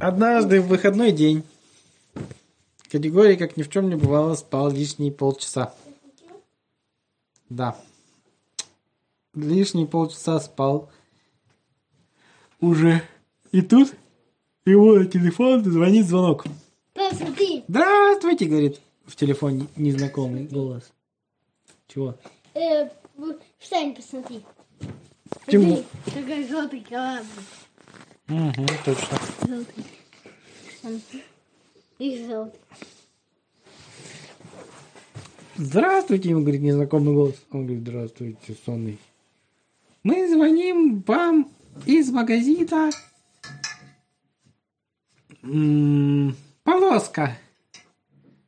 Однажды в выходной день категория, как ни в чем не бывало, спал лишние полчаса. Да. Лишние полчаса спал. Уже. И тут его на телефон звонит звонок. Посмотри. Здравствуйте, говорит в телефоне незнакомый голос. Чего? Э, посмотри. Почему? Смотри, Какой желтый корабль. Угу, точно. Желтый. Здравствуйте, ему говорит незнакомый голос. Он говорит, здравствуйте, сонный. Мы звоним вам из магазина Полоска.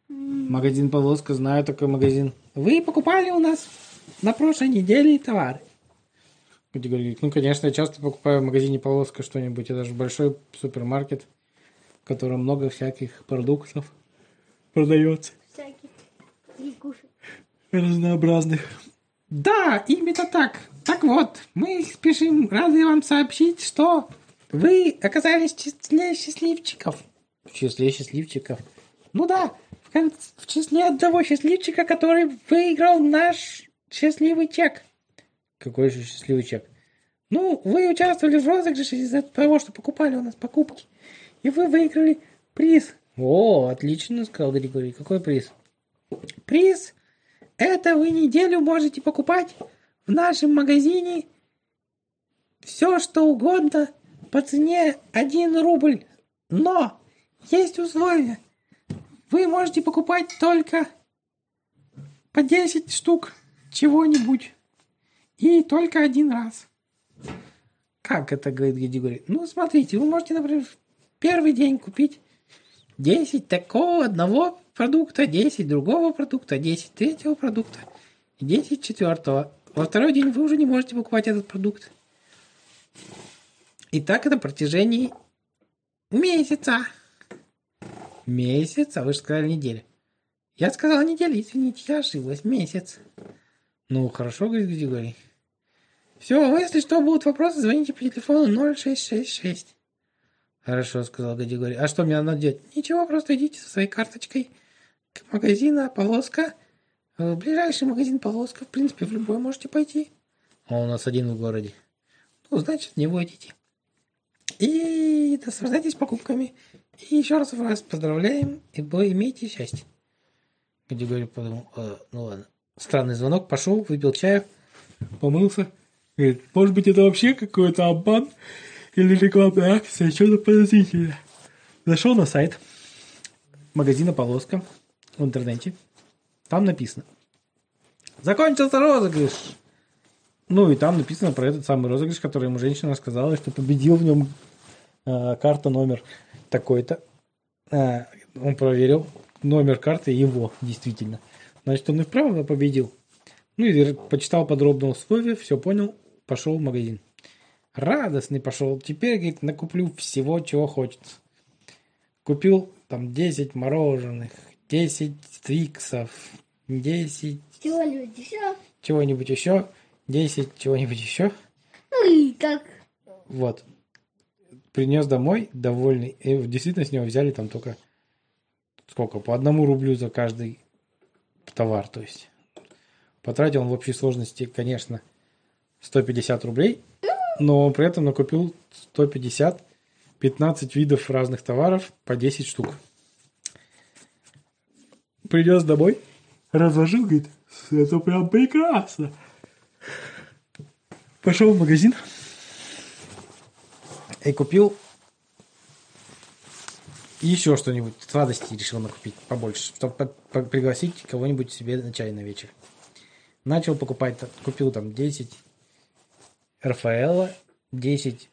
Магазин Полоска, знаю такой магазин. Вы покупали у нас на прошлой неделе товар. Люди ну, конечно, я часто покупаю в магазине Полоска что-нибудь. Это же большой супермаркет, котором много всяких продуктов продается кушай. разнообразных. Да, именно так. Так вот, мы спешим рады вам сообщить, что вы оказались в числе счастливчиков. В числе счастливчиков? Ну да, в, кон- в числе одного счастливчика, который выиграл наш счастливый чек. Какой же счастливый чек? Ну, вы участвовали в розыгрыше из-за того, что покупали у нас покупки. И вы выиграли приз. О, отлично, сказал Григорий. Какой приз? Приз это вы неделю можете покупать в нашем магазине все, что угодно по цене 1 рубль. Но есть условия. Вы можете покупать только по 10 штук чего-нибудь. И только один раз. Как это, говорит Григорий? Ну, смотрите, вы можете, например, первый день купить 10 такого одного продукта, 10 другого продукта, 10 третьего продукта и 10 четвертого. Во второй день вы уже не можете покупать этот продукт. И так это протяжении месяца. Месяца? Вы же сказали неделя. Я сказал неделя, извините, я ошиблась. Месяц. Ну, хорошо, говорит Григорий. Все, если что, будут вопросы, звоните по телефону 0666. Хорошо, сказал Григорий. А что мне надо делать? Ничего, просто идите со своей карточкой к магазину Полоска. Э, Ближайший магазин Полоска, в принципе, в любой можете пойти. А у нас один в городе. Ну, значит, не водите. И наслаждайтесь покупками. И еще раз вас поздравляем, и вы имеете счастье. Григорий подумал, «Э, ну ладно. Странный звонок, пошел, выпил чаю, помылся. Говорит, может быть, это вообще какой-то обман или рекламная акция, что-то подозрительное. Зашел на сайт магазина Полоска в интернете. Там написано. Закончился розыгрыш. Ну и там написано про этот самый розыгрыш, который ему женщина сказала, что победил в нем э, карта номер такой-то. Э, он проверил номер карты его, действительно. Значит, он и вправду победил. Ну и почитал подробно условия, все понял, пошел в магазин. Радостный пошел. Теперь, говорит, накуплю всего, чего хочется. Купил там 10 мороженых, 10 твиксов, 10 Чего люди? Все. чего-нибудь еще, 10 чего-нибудь еще. Ну и как? Вот. Принес домой, довольный. И действительно с него взяли там только сколько? По одному рублю за каждый товар, то есть. Потратил он в общей сложности, конечно, 150 рублей, но при этом накупил 150, 15 видов разных товаров по 10 штук. Принес домой, разложил, говорит, это прям прекрасно. Пошел в магазин и купил еще что-нибудь. Сладости решил накупить побольше, чтобы пригласить кого-нибудь себе на чай на вечер. Начал покупать, купил там 10 Рафаэла, 10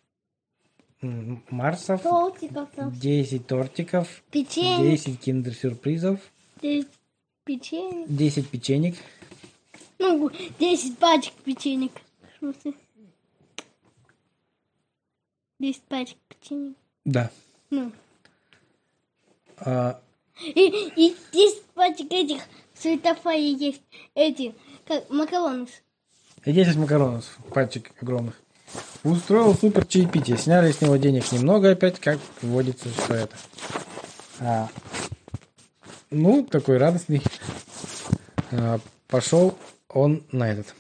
м, Марсов, Тортиков там. 10 тортиков, Печенье. 10 киндер-сюрпризов, Здесь Печенье. 10 печенек, Ну, 10 пачек печенек. Смысле? 10 пачек печенек. да. Ну. А, И, и 10 пачек этих светофорей есть. Эти, как макароны. И 10 макаронов, пачек огромных. устроил супер чаепитие. Сняли с него денег немного опять, как вводится все это. А, ну, такой радостный. А, пошел он на этот.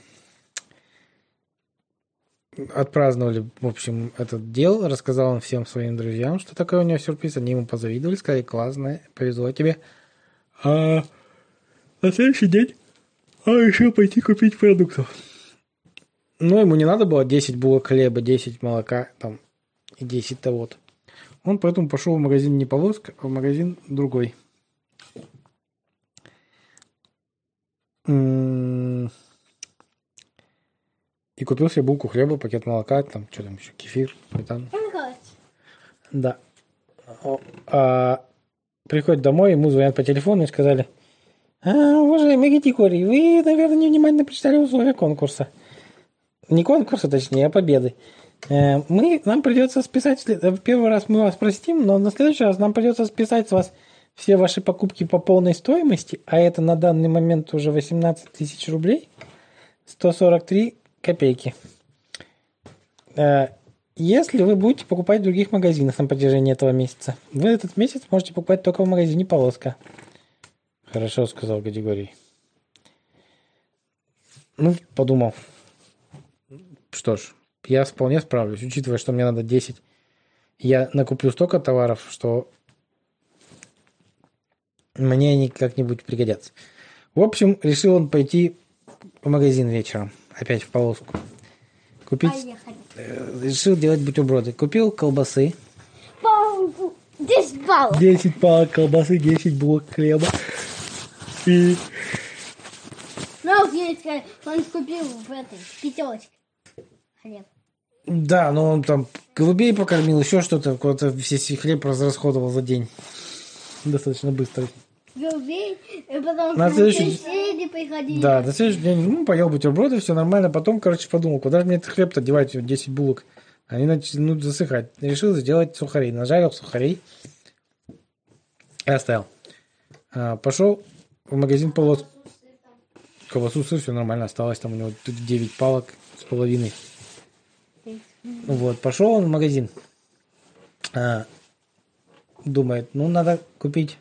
Отпраздновали, в общем, этот дел. Рассказал он всем своим друзьям, что такое у него сюрприз. Они ему позавидовали, сказали, классно, повезло тебе. А на следующий день а еще пойти купить продуктов. Ну, ему не надо было 10 булок хлеба, 10 молока там, и 10 того -то. Он поэтому пошел в магазин не Полоска, а в магазин другой. И купил себе булку хлеба, пакет молока, там, что там еще, кефир, сметану. Да. А, приходит домой, ему звонят по телефону и сказали, а, уважаемый Гетикорий, вы, наверное, невнимательно прочитали условия конкурса. Не конкурса, точнее, а победы. Э, мы, нам придется списать, э, в первый раз мы вас простим, но на следующий раз нам придется списать с вас все ваши покупки по полной стоимости, а это на данный момент уже 18 тысяч рублей, 143 копейки. Э, если вы будете покупать в других магазинах на протяжении этого месяца, вы этот месяц можете покупать только в магазине «Полоска». Хорошо, сказал категорий. Ну, подумал. Что ж, я вполне справлюсь, учитывая, что мне надо 10. Я накуплю столько товаров, что мне они как-нибудь пригодятся. В общем, решил он пойти в магазин вечером, опять в полоску. Купить... Поехали. Э, решил делать бутерброды. Купил колбасы. Палку. 10 палок. 10 палок колбасы, 10 булок хлеба. И... Ну, он купил в этой пятерочке хлеб. Да, но он там голубей покормил, еще что-то, куда-то весь хлеб разрасходовал за день. Достаточно быстро. Голубей, и потом на следующий... соседи приходили. Да, на следующий день, ну, поел бутерброды, все нормально. Потом, короче, подумал, куда же мне этот хлеб-то девать, 10 булок. Они начали ну, засыхать. Решил сделать сухарей. Нажарил сухарей и оставил. А, пошел в магазин полос. Колбасу, сыр, все нормально осталось. Там у него тут 9 палок с половиной. Вот, пошел он в магазин. А, думает, ну, надо купить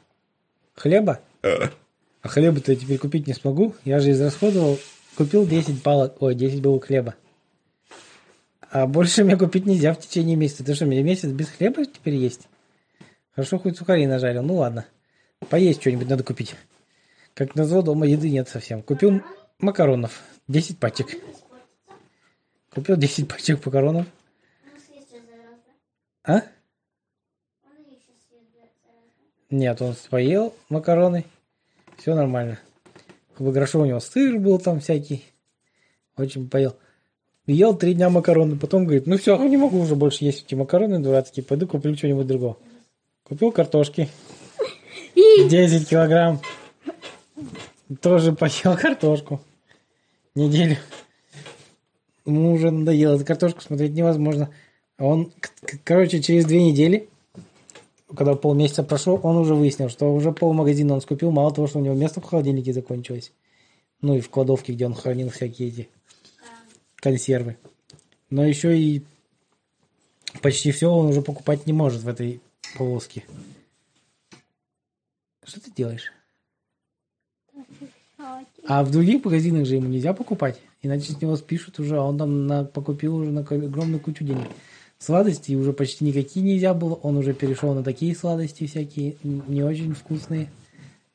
хлеба. А хлеба-то я теперь купить не смогу. Я же израсходовал. Купил 10 палок, ой, 10 булок хлеба. А больше мне купить нельзя в течение месяца. Ты что, мне месяц без хлеба теперь есть? Хорошо, хоть сухари нажарил. Ну ладно. Поесть что-нибудь надо купить. Как назло, дома еды нет совсем. Купил макаронов. 10 пачек. Купил 10 пачек макаронов. А? Нет, он поел макароны. Все нормально. Грошу у него сыр был там всякий. Очень поел. Ел три дня макароны. Потом говорит, ну все, не могу уже больше есть эти макароны дурацкие. Пойду куплю что-нибудь другого. Купил картошки. 10 килограмм. Тоже поел картошку. Неделю. Ему уже надоело эту картошку смотреть невозможно. Он, короче, через две недели, когда полмесяца прошло, он уже выяснил, что уже пол магазина он скупил. Мало того, что у него место в холодильнике закончилось. Ну и в кладовке, где он хранил всякие эти консервы. Но еще и почти все он уже покупать не может в этой полоске. Что ты делаешь? А в других магазинах же ему нельзя покупать, иначе с него спишут уже, а он там на, покупил уже на огромную кучу денег. Сладости уже почти никакие нельзя было, он уже перешел на такие сладости всякие, не очень вкусные,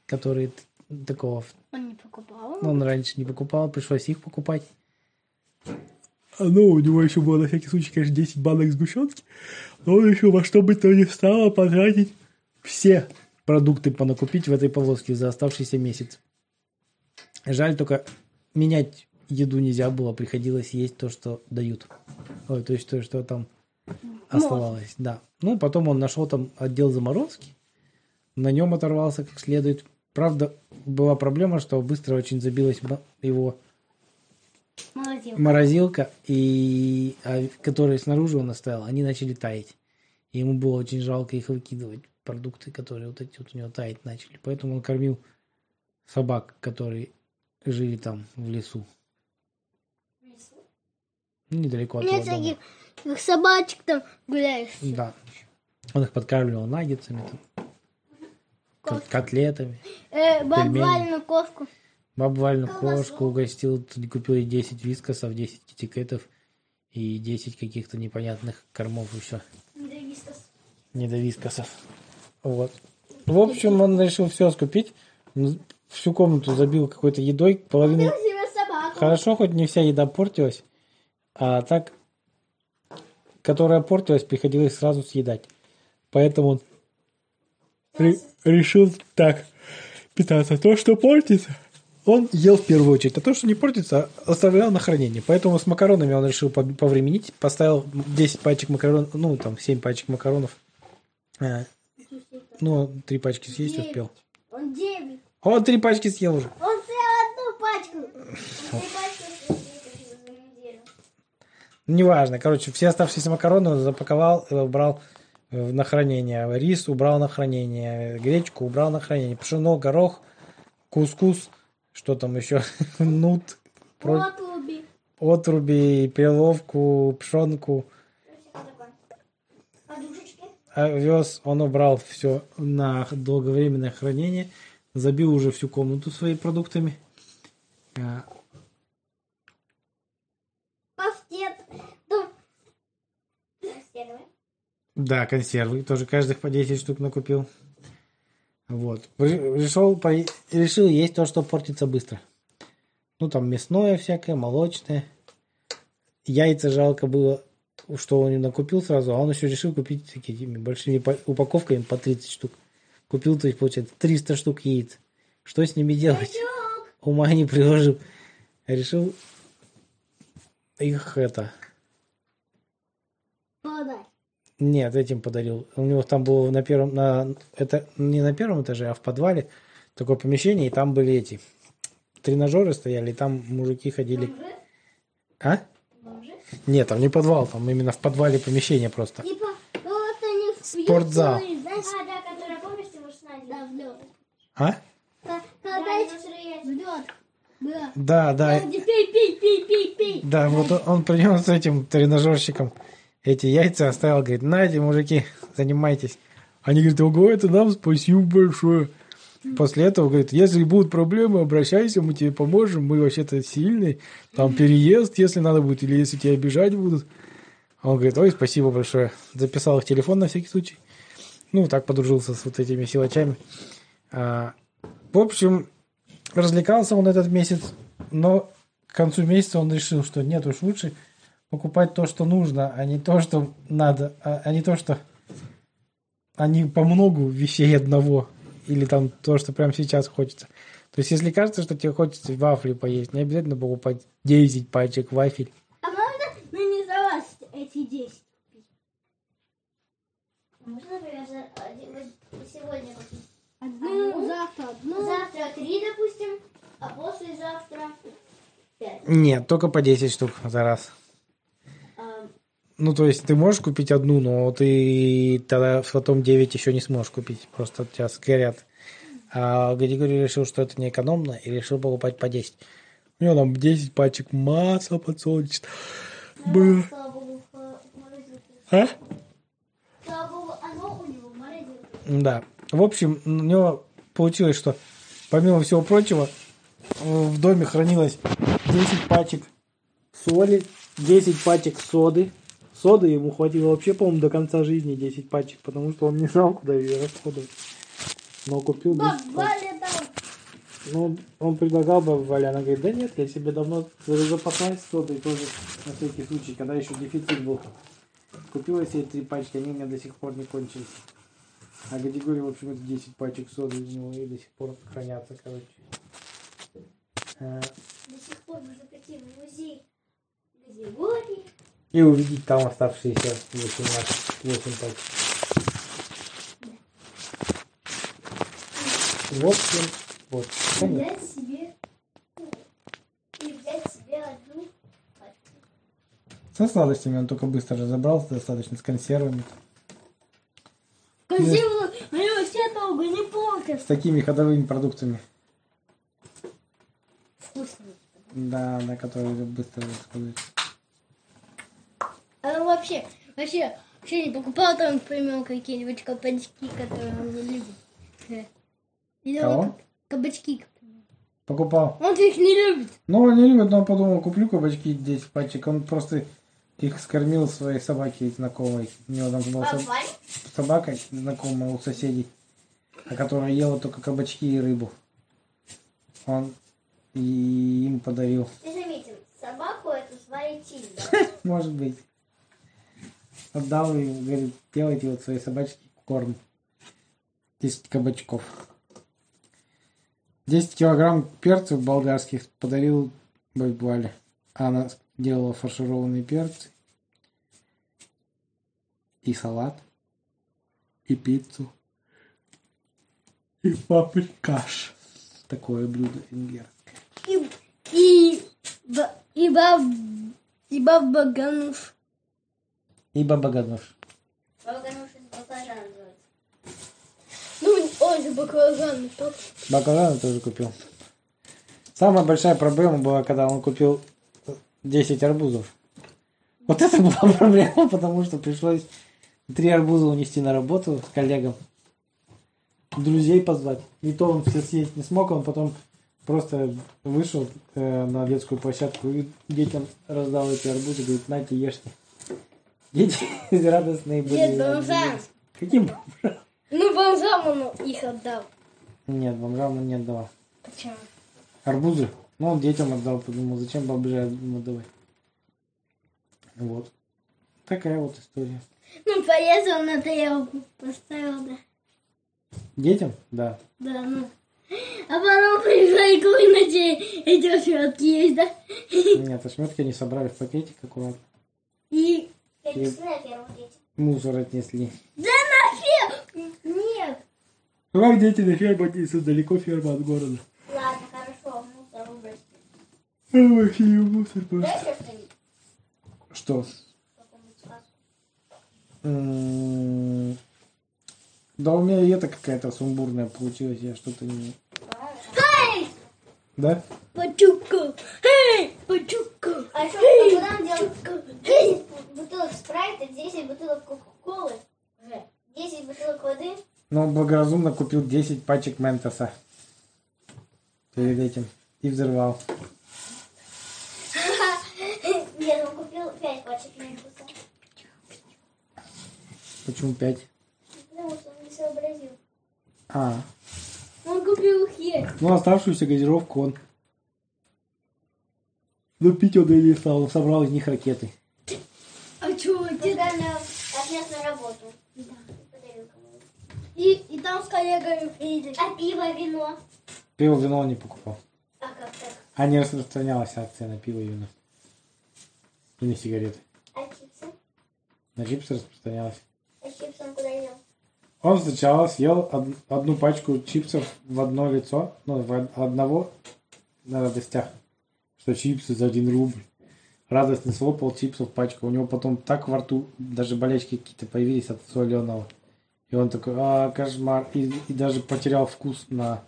которые такого... Он не покупал? Он раньше не покупал, пришлось их покупать. А ну, у него еще было на всякий случай, конечно, 10 банок сгущенки, но он еще во что бы то ни стало потратить все продукты понакупить в этой полоске за оставшийся месяц. Жаль только менять еду нельзя было, приходилось есть то, что дают. Ой, то есть то, что там оставалось. Да. Ну, потом он нашел там отдел заморозки, на нем оторвался как следует. Правда, была проблема, что быстро очень забилась его морозилка, морозилка и а, которые снаружи он оставил, они начали таять. И ему было очень жалко их выкидывать, продукты, которые вот эти вот у него таять начали. Поэтому он кормил собак, которые жили там в лесу. Недалеко от Нет всяких как собачек там гуляешь. Да. Он их подкармливал наггетсами, там, кот- котлетами. Э, бабвальную кошку. Вальну кошку угостил, купил ей 10 вискосов, 10 китикетов и 10 каких-то непонятных кормов еще. Не до вискосов. Вот. В общем, он решил все скупить. Всю комнату забил какой-то едой. Половину... Хорошо, хоть не вся еда портилась. А так, которая портилась, приходилось сразу съедать. Поэтому он ре- решил так питаться. То, что портится, он ел в первую очередь. А то, что не портится, оставлял на хранение. Поэтому с макаронами он решил по- повременить. Поставил 10 пачек макарон, ну, там, 7 пачек макаронов. А, ну, три пачки съесть Девять. успел. Он девять. Он три пачки съел уже. Он съел одну пачку. Он три пачки съел за неделю. Неважно. Короче, все оставшиеся макароны он запаковал и убрал э, на хранение. Рис убрал на хранение. Гречку убрал на хранение. Пшено, горох, кускус, что там еще? Нут, про- Отруби. отруби, перловку, пшенку. Овес он убрал все на долговременное хранение. Забил уже всю комнату своими продуктами. А, Паштет. Ну, консервы. Да, консервы. Тоже каждых по 10 штук накупил. Вот. Ре- Решил, по- решил есть то, что портится быстро. Ну, там мясное всякое, молочное. Яйца жалко было, что он накупил сразу, а он еще решил купить такими большими па- упаковками по 30 штук. Купил, то есть, получается, 300 штук яиц. Что с ними делать? Ума не приложил. Решил их это Нет, этим подарил. У него там было на первом, на это не на первом этаже, а в подвале такое помещение, и там были эти тренажеры стояли, и там мужики ходили. А? Бомжи? Нет, там не подвал, там именно в подвале помещение просто. Типа, вот они в Спортзал. знаешь? А, да, который, помнишь, ты можешь Да, в лед. А? Когда эти в лед. Да. Да, да, Пей, пей, пей, пей, пей. да. Вот он, он принес с этим тренажерщиком эти яйца оставил, говорит, нате, мужики, занимайтесь. Они говорят, ого, это нам спасибо большое. После этого, говорит, если будут проблемы, обращайся, мы тебе поможем, мы вообще-то сильные. Там переезд, если надо будет, или если тебя обижать будут. Он говорит, ой, спасибо большое. Записал их телефон на всякий случай. Ну, так подружился с вот этими силачами. А, в общем, развлекался он этот месяц, но к концу месяца он решил, что нет уж лучше покупать то, что нужно, а не то, что надо, а, а не то, что а не по многу вещей одного, или там то, что прямо сейчас хочется. То есть, если кажется, что тебе хочется вафли поесть, не обязательно покупать 10 пачек вафель. А можно нанизалась эти 10? Можно, например, за- сегодня купить? Одну, Одну? завтра одну. Завтра три, допустим, а послезавтра пять. Нет, только по 10 штук за раз. Ну, то есть, ты можешь купить одну, но ты тогда потом 9 еще не сможешь купить. Просто тебя сгорят. А Григорий решил, что это неэкономно, и решил покупать по 10. У него там 10 пачек масла подсолнечного. Было. в в морозилке. А? Да. В общем, у него получилось, что помимо всего прочего, в доме хранилось 10 пачек соли, 10 пачек соды. Соды ему хватило вообще, по-моему, до конца жизни 10 пачек, потому что он не знал, куда ее расходовать. Но купил 10 Баб, пачек. Ну, он предлагал бы Валя, она говорит, да нет, я себе давно запаслась содой тоже на всякий случай, когда еще дефицит был. Купила себе три пачки, они у меня до сих пор не кончились. А Григорий, в общем, это 10 пачек соды у него и до сих пор хранятся, короче. А, До сих пор можно пойти в музей Григорий. И увидеть там оставшиеся 18, 8 пачек. В общем, вот. Понятно. Взять себе и взять себе одну пачку. Со сладостями он только быстро разобрался, достаточно с консервами. Консервы, они вообще долго не портят. С такими ходовыми продуктами. Вкусно. Да, на которые быстро расходуют. Вообще, вообще, не покупала там, например, какие-нибудь кабачки, которые он не любит. Э. Или Кого? вот Кабачки. к примеру. Покупал. Он их не любит. Ну, он не любит, но он подумал, куплю кабачки 10 пачек. Он просто их скормил своей собаке знакомой. У него там была соб- собака знакомая у соседей, а которая ела только кабачки и рыбу. Он и им подарил. Ты заметил, собаку эту звали Тильда. Может быть. Отдал и говорит, делайте вот своей собачке корм. 10 кабачков. 10 килограмм перцев болгарских подарил Байбале. Она делала фаршированные перцы. И салат. И пиццу. И паприкаш. Такое блюдо венгерское. И, и, и, баб, и баба Гануш. И баба Гануш. Баба Гануша из баклажан называется. Ну, он же баклажан, то. Баклажаны тоже купил. Самая большая проблема была, когда он купил 10 арбузов. Вот это была проблема, потому что пришлось три арбуза унести на работу с коллегам. Друзей позвать. И то он все съесть не смог, он потом просто вышел э, на детскую площадку и детям раздал эти арбузы, говорит, нате, ешьте. Дети радостные были. Дед бомжам. Каким бомжам? Ну, бомжам он их отдал. Нет, бомжам он не отдавал. Почему? Арбузы? Ну, он детям отдал, подумал, зачем бомжам отдавать. Вот. Такая вот история. Ну, порезал на тарелку, поставил, да. Детям? Да. Да, ну. А потом пришла и комнате эти шмотки есть, да? Нет, ошметки они собрали в пакетик аккуратно. И... На первом дете. Мусор отнесли. Да нафиг! Нет! Как дети на ферму отнесут далеко ферма от города? Ладно, хорошо, мусор выбросить. Вообще мусор что-нибудь. Что? Какую-нибудь сказку. М, Да у меня и это какая-то сумбурная получилась, я что-то не... Эй! Да? Пачука! Эй! Пачука! А когда мы делаем Пачука! 10 бутылок спрайта, 10 бутылок кока-колы, 10 бутылок воды, Но он благоразумно купил 10 пачек Ментоса. Перед этим. И взорвал. Нет, он купил 5 пачек ментуса. Почему 5? Потому что он не сообразил. А, Он купил их есть. ну оставшуюся газировку он... Ну пить он и не стал, он собрал из них ракеты. А чё, дед? Когда отнес на работу. Да. И, и там с коллегами приедешь. А пиво, вино. Пиво, вино он не покупал. А как так? А не распространялась акция на пиво и вино. И на сигареты. А чипсы? На чипсы распространялась. А чипсы он куда ел? Он сначала съел од- одну пачку чипсов в одно лицо, ну, в од- одного на радостях, что чипсы за один рубль. Радостно слопал чипсов пачку. У него потом так во рту даже болячки какие-то появились от соленого. И он такой, а, кошмар. И, и даже потерял вкус на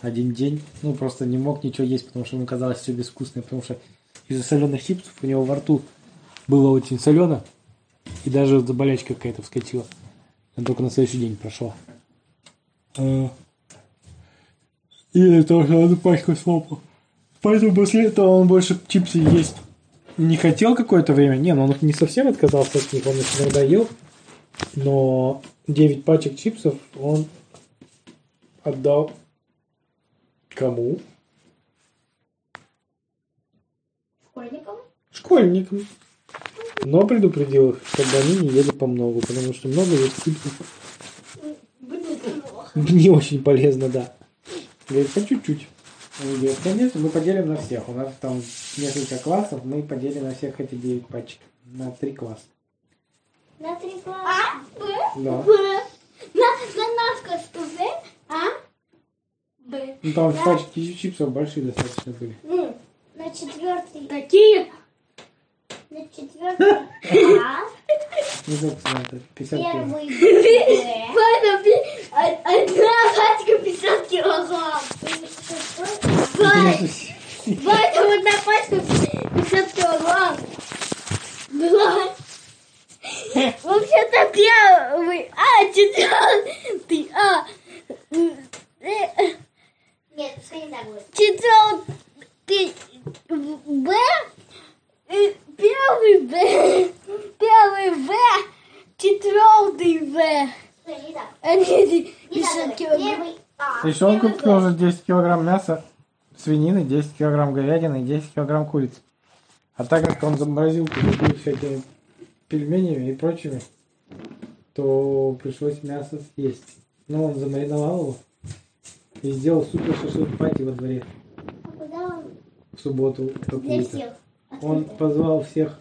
один день. Ну, просто не мог ничего есть, потому что ему казалось все безвкусное. Потому что из-за соленых чипсов у него во рту было очень солено. И даже вот болячка какая-то вскочила. Он только на следующий день прошел. А. И из-за того, что одну пачку слопал. Поэтому после этого он больше чипсы есть не хотел какое-то время. Не, ну он не совсем отказался от них, он их иногда ел. Но 9 пачек чипсов он отдал кому? Школьникам? Школьникам. Но предупредил их, чтобы они не ели по много, потому что много есть чипсов. Не очень полезно, да. Говорит, по чуть-чуть. Говорит, конечно, мы поделим на всех. У нас там несколько классов, мы поделим на всех эти 9 пачек. На три класса. На три класса. А, Б, Да. Б. На, на нас что Б, А, Б. Ну там пачки чипсов большие достаточно были. Ну, На четвертый. такие. На четвертый. А. Собственно, это 50 кило. Первый Б. Одна пачка 50 килограмм. Ваня, Ваня, одна пачка 50 килограмм. Вообще-то первый, а, четвертый, а, э, Нет, пускай не так будет. четвертый Б, э, первый Б, первый В, четвертый В. Пускай не так. Они Не еще так. килограмм. Первый А. Еще он купил уже 10 килограмм мяса свинины, 10 килограмм говядины и 10 килограмм курицы. А так как он заморозил всякими пельменями и прочими, то пришлось мясо съесть. Но он замариновал его и сделал супер шашлык пати во дворе А куда он? в субботу Для всех. Он позвал всех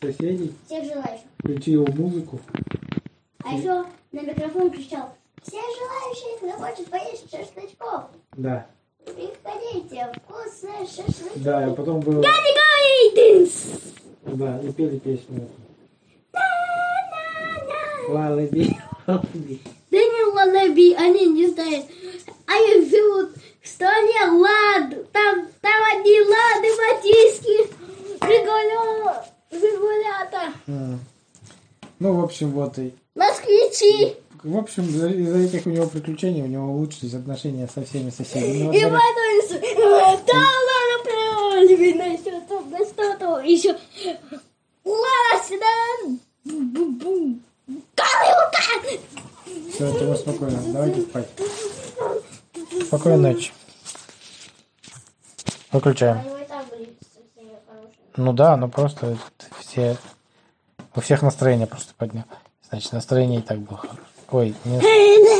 соседей, Всех желающих. включил музыку. А еще на микрофон кричал. Все желающие, кто хочет поесть шашлычков, Да, приходите, вкусные шашлыки. да, а потом было, да, и пели песню. Лалаби. Да не лалаби, они не знают. Они живут в стране лад. Там, там одни лады, Жигулята, М. Ну, в общем, вот и москвичи. В общем, за- из-за этих у него приключений у него улучшились отношения со всеми соседями. во И потом, да ладно, привали, на что-то, на что-то, еще. Ладно, сюда. Бум-бум. Калюка! Все, это спокойно. Давайте спать. Спокойной ночи. Выключаем. Ну да, ну просто все... У всех настроение просто поднял. Значит, настроение и так было хорошее. Ой, не...